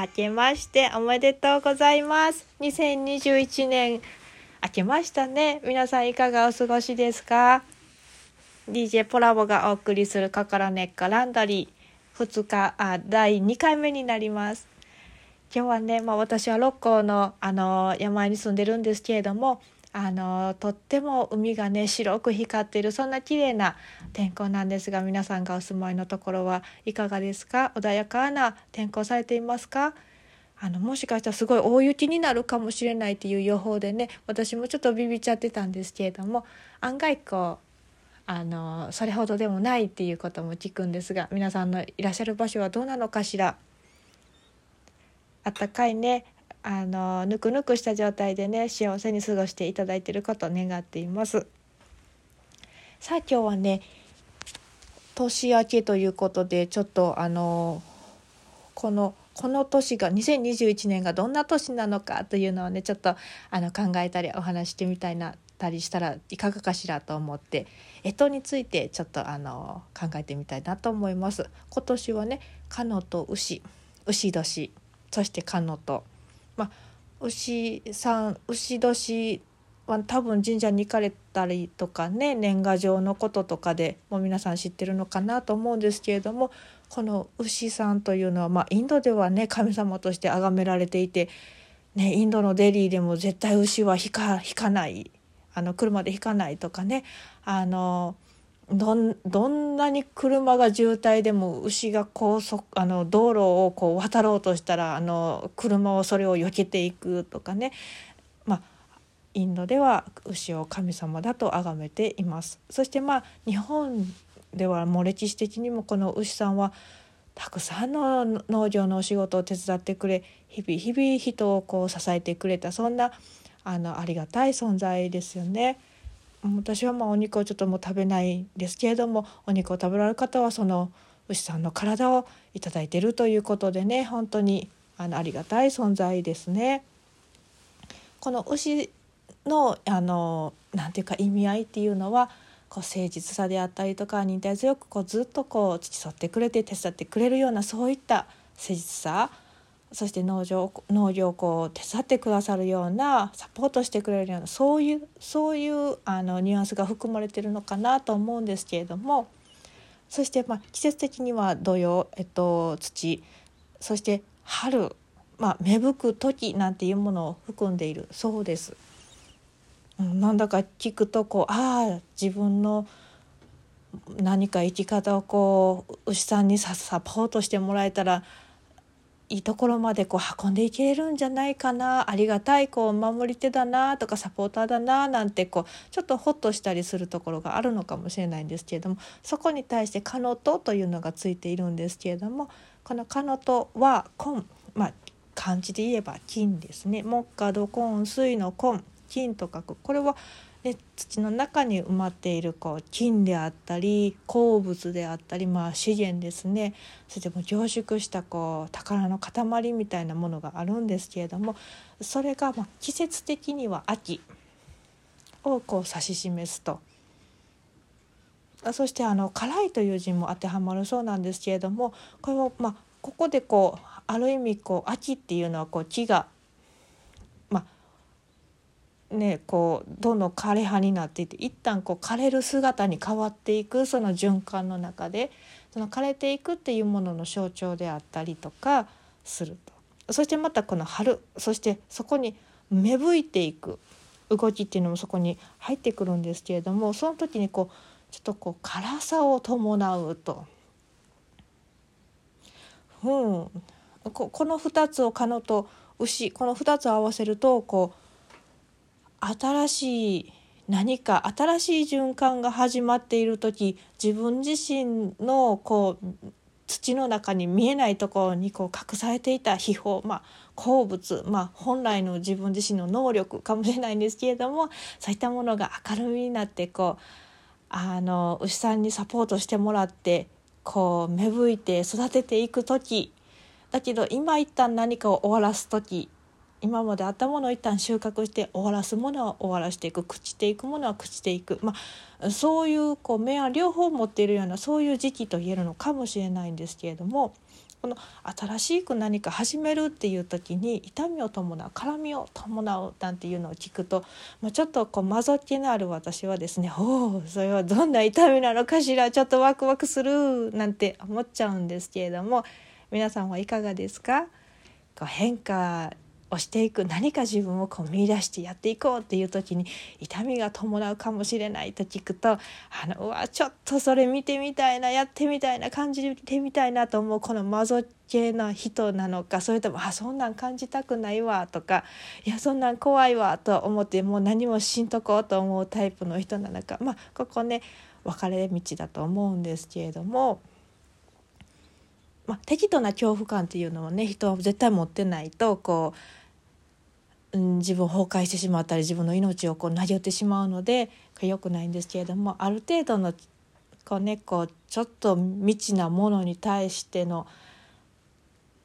明けましておめでとうございます。2021年明けましたね。皆さんいかがお過ごしですか？DJ ポラボがお送りするカカラネッカランダリー。2日あ第2回目になります。今日はね、まあ、私は六甲のあの山に住んでるんですけれどもあのとっても海がね白く光っているそんな綺麗な天候なんですが皆さんがお住まいのところはいかがですか？穏やかな天候されていますか？あのもしかしたらすごい大雪になるかもしれないっていう予報でね私もちょっとビビっちゃってたんですけれども案外こうあのそれほどでもないっていうことも聞くんですが皆さんのいらっしゃる場所はどうなのかしら？あったかいね。あのぬくぬくした状態でね幸せに過ごしていただいていることを願っています。さあ今日はね年明けということでちょっとあのこのこの年が2021年がどんな年なのかというのをねちょっとあの考えたりお話してみたいなたりしたらいかがかしらと思って干支についてちょっとあの考えてみたいなと思います。今年はねカノと牛牛年そしてカノと。まあ、牛さん牛年は多分神社に行かれたりとかね年賀状のこととかでもう皆さん知ってるのかなと思うんですけれどもこの牛さんというのは、まあ、インドではね神様として崇められていて、ね、インドのデリーでも絶対牛は引か引かないあの車で引かないとかねあのどんどんなに車が渋滞でも牛が高速あの道路をこう渡ろうとしたらあの車をそれを避けていくとかね、まあ、インドでは牛を神様だと崇めています。そしてまあ日本ではもう歴史的にもこの牛さんはたくさんの農業のお仕事を手伝ってくれ日々日々人をこう支えてくれたそんなあのありがたい存在ですよね。私はまあお肉をちょっともう食べないんですけれどもお肉を食べられる方はその牛さんの体を頂いているということでね本当にあのありがたい存在ですね。この牛のあのなんていうか意味合いっていうのはこう誠実さであったりとか忍耐強くこうずっとこう付き添ってくれて手伝ってくれるようなそういった誠実さそして農場農業をこう手伝ってくださるようなサポートしてくれるようなそういうそういうあのニュアンスが含まれてるのかなと思うんですけれどもそしてまあ季節的には土曜、えっと、土そして春、まあ、芽吹く時なんていうものを含んでいるそうです。なんだか聞くとこうああ自分の何か生き方をこう牛さんにサポートしてもらえたらいいところまでこう運んでいけるんじゃないかなありがたいこう守り手だなとかサポーターだななんてこうちょっとホッとしたりするところがあるのかもしれないんですけれどもそこに対して「かのと」というのがついているんですけれどもこの「かのと」は「根」まあ漢字で言えば「金」ですね。木下土根水の根金と書くこれはで土の中に埋まっているこう金であったり鉱物であったり、まあ、資源ですねそれでも凝縮したこう宝の塊みたいなものがあるんですけれどもそれがま季節的には秋をこう指し示すと。そしてあの「辛い」という字も当てはまるそうなんですけれどもこれもまここでこうある意味こう秋っていうのはこう木がねこうどんどん枯れ葉になっていって一旦こう枯れる姿に変わっていくその循環の中でその枯れていくっていうものの象徴であったりとかするとそしてまたこの春そしてそこに芽吹いていく動きっていうのもそこに入ってくるんですけれどもその時にこうちょっとこう辛さを伴うと。うん、ここの2つを「かの」と「牛」この2つを合わせるとこう新しい何か新しい循環が始まっている時自分自身のこう土の中に見えないところにこう隠されていた秘宝、まあ、鉱物、まあ、本来の自分自身の能力かもしれないんですけれどもそういったものが明るみになってこうあの牛さんにサポートしてもらってこう芽吹いて育てていく時。だけど今一旦何かを終わらす時。今まであったものを一旦収穫して終わらすものは終わらしていく朽ちていくものは朽ちていく、まあ、そういうこう面は両方持っているようなそういう時期と言えるのかもしれないんですけれどもこの新しく何か始めるっていう時に痛みを伴う辛みを伴うなんていうのを聞くと、まあ、ちょっとこう混ざってのある私はですね「おおそれはどんな痛みなのかしらちょっとワクワクする」なんて思っちゃうんですけれども皆さんはいかがですか？こう変化をしていく何か自分をこう見出してやっていこうっていう時に痛みが伴うかもしれないと聞くとあのうわちょっとそれ見てみたいなやってみたいな感じてみたいなと思うこのマゾ系な人なのかそれともあそんなん感じたくないわとかいやそんなん怖いわと思ってもう何もしんとこうと思うタイプの人なのかまあここね分かれ道だと思うんですけれども。まあ、適度な恐怖感っていうのをね人は絶対持ってないとこううん、自分を崩壊してしまったり自分の命をこうなりってしまうので良くないんですけれどもある程度のこう、ね、こうちょっと未知なものに対しての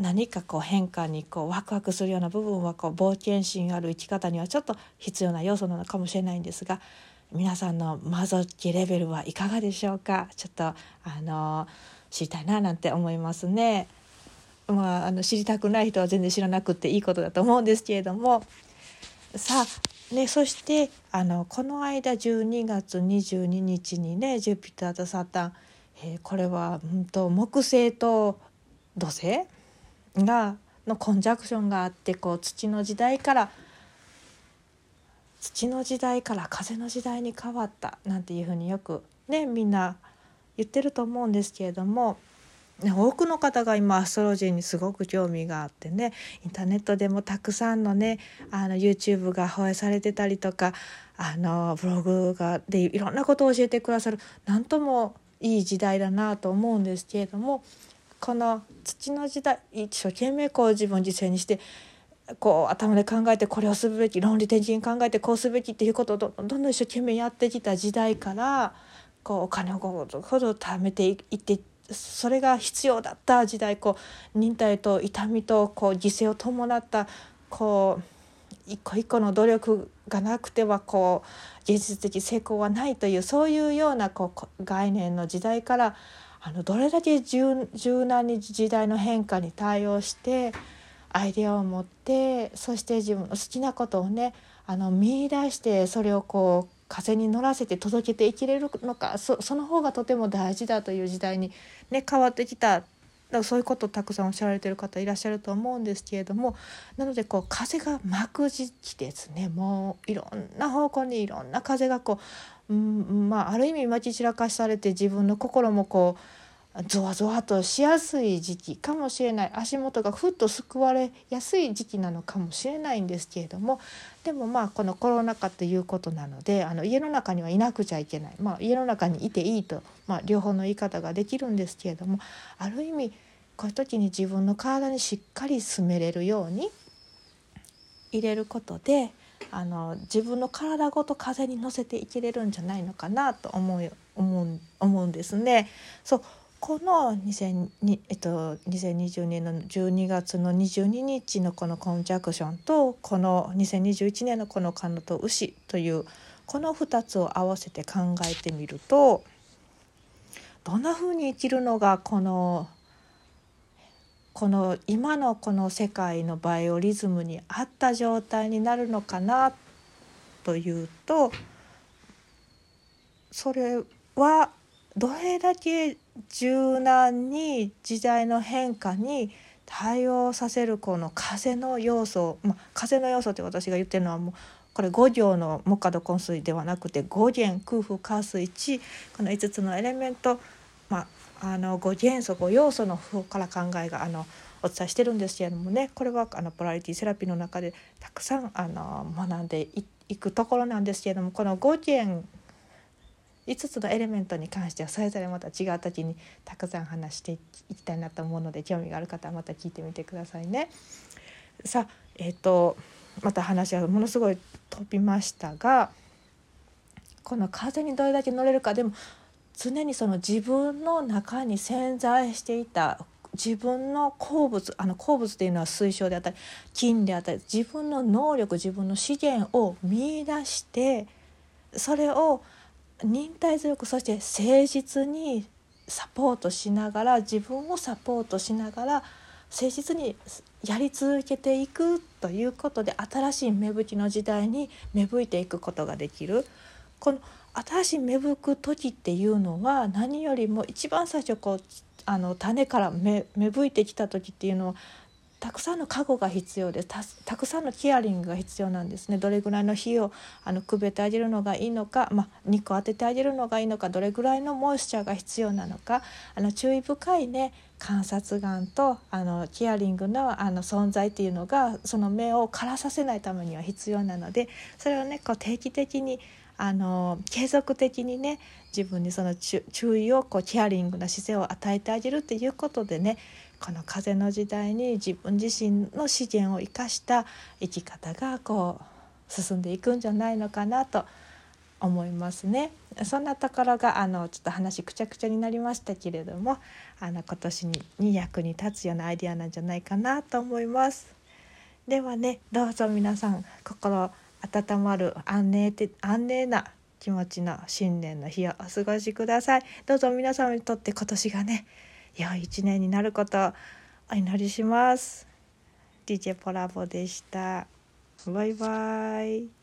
何かこう変化にこうワクワクするような部分はこう冒険心ある生き方にはちょっと必要な要素なのかもしれないんですが皆さんのマゾキレベルはいかがでしょうか？ちょっとあの知りたいななんて思いますね。まあ、あの知りたくない人は全然知らなくていいことだと思うんですけれどもさあ、ね、そしてあのこの間12月22日にねジュピターとサタン、えー、これは、うんと、木星と土星がのコンジャクションがあってこう土の時代から土の時代から風の時代に変わったなんていうふうによくねみんな言ってると思うんですけれども多くの方が今アストロジーにすごく興味があってねインターネットでもたくさんのねあの YouTube が放映されてたりとかあのブログがでいろんなことを教えてくださる何ともいい時代だなと思うんですけれどもこの土の時代一生懸命こう自分を犠牲にしてこう頭で考えてこれをするべき論理的に考えてこうすべきっていうことをどんどん一生懸命やってきた時代からこうお金をほど貯めていってそれが必要だった時代こう忍耐と痛みとこう犠牲を伴ったこう一個一個の努力がなくてはこう現実的成功はないというそういうようなこう概念の時代からあのどれだけ柔軟に時代の変化に対応してアイデアを持ってそして自分の好きなことをねあの見出してそれをこう風に乗らせて届けていきれるのかその方がとても大事だという時代に、ね、変わってきた。だそういうことをたくさんおっしゃられてる方いらっしゃると思うんですけれどもなのでこう風が巻く時期ですね。もういろんな方向にいろんな風がこう、うんまあ、ある意味まき散らかされて自分の心もこうゾワゾワとしやすい時期かもしれない。足元がふっと救われやすい時期なのかもしれないんですけれども。でもまあこのコロナ禍ということなのであの家の中にはいなくちゃいけない、まあ、家の中にいていいと、まあ、両方の言い方ができるんですけれども。ある意味こういう時に自分の体にしっかり住めれるように入れることであの自分の体ごと風に乗せていけれるんじゃないのかなと思う思う思うんですね。そうこの2020、えっと、2020年の12月の22日のこのコンジャクションとこの2021年のこの「カノと牛」というこの2つを合わせて考えてみるとどんな風に生きるのがこのこの今のこの世界のバイオリズムに合った状態になるのかなというとそれはどれだけ柔軟に時代の変化に対応させるこの風の要素、まあ、風の要素って私が言ってるのはもうこれ5行の木下土根水ではなくて5元空風火水地この5つのエレメント、まあ、あの5元素5要素の方から考えがあのお伝えしてるんですけれどもねこれはあのポラリティセラピーの中でたくさんあの学んでいくところなんですけれどもこの5元5つのエレメントに関してはそれぞれまた違う時にたくさん話していきたいなと思うので興味がある方はまた聞いてみてくださいね。さあえっ、ー、とまた話はものすごい飛びましたがこの風にどれだけ乗れるかでも常にその自分の中に潜在していた自分の好物あの好物っていうのは水晶であったり金であったり自分の能力自分の資源を見いだしてそれを忍耐強くそして誠実にサポートしながら自分をサポートしながら誠実にやり続けていくということで新しい芽吹きの時代に芽吹いていくことができる。この新しい芽吹く時っていうのは何よりも一番最初こうあの種から芽芽吹いてきた時っていうのはたくさんの過護が必要です。たくさんのケアリングが必要なんですね。どれぐらいの火をあのくべてあげるのがいいのか、まあ、肉を当ててあげるのがいいのかどれぐらいのモイスチャーが必要なのかあの注意深いね観察眼とあのケアリングのあの存在っていうのがその目を枯らさせないためには必要なのでそれをねこう定期的にあの継続的にね自分にその注意をこうケアリングな姿勢を与えてあげるっていうことでねこの風の時代に自分自身の資源を生かした生き方がこう進んでいくんじゃないのかなと思いますね。そんなところがあのちょっと話くちゃくちゃになりましたけれどもあの今年にに役に立つようなアイデアなんじゃないかなと思います。ではねどうぞ皆さん心温まる安寧て安寧な気持ちの新年の日をお過ごしください。どうぞ皆様にとって今年がね良い一年になることお祈りします。DJ ポラボでした。バイバイ。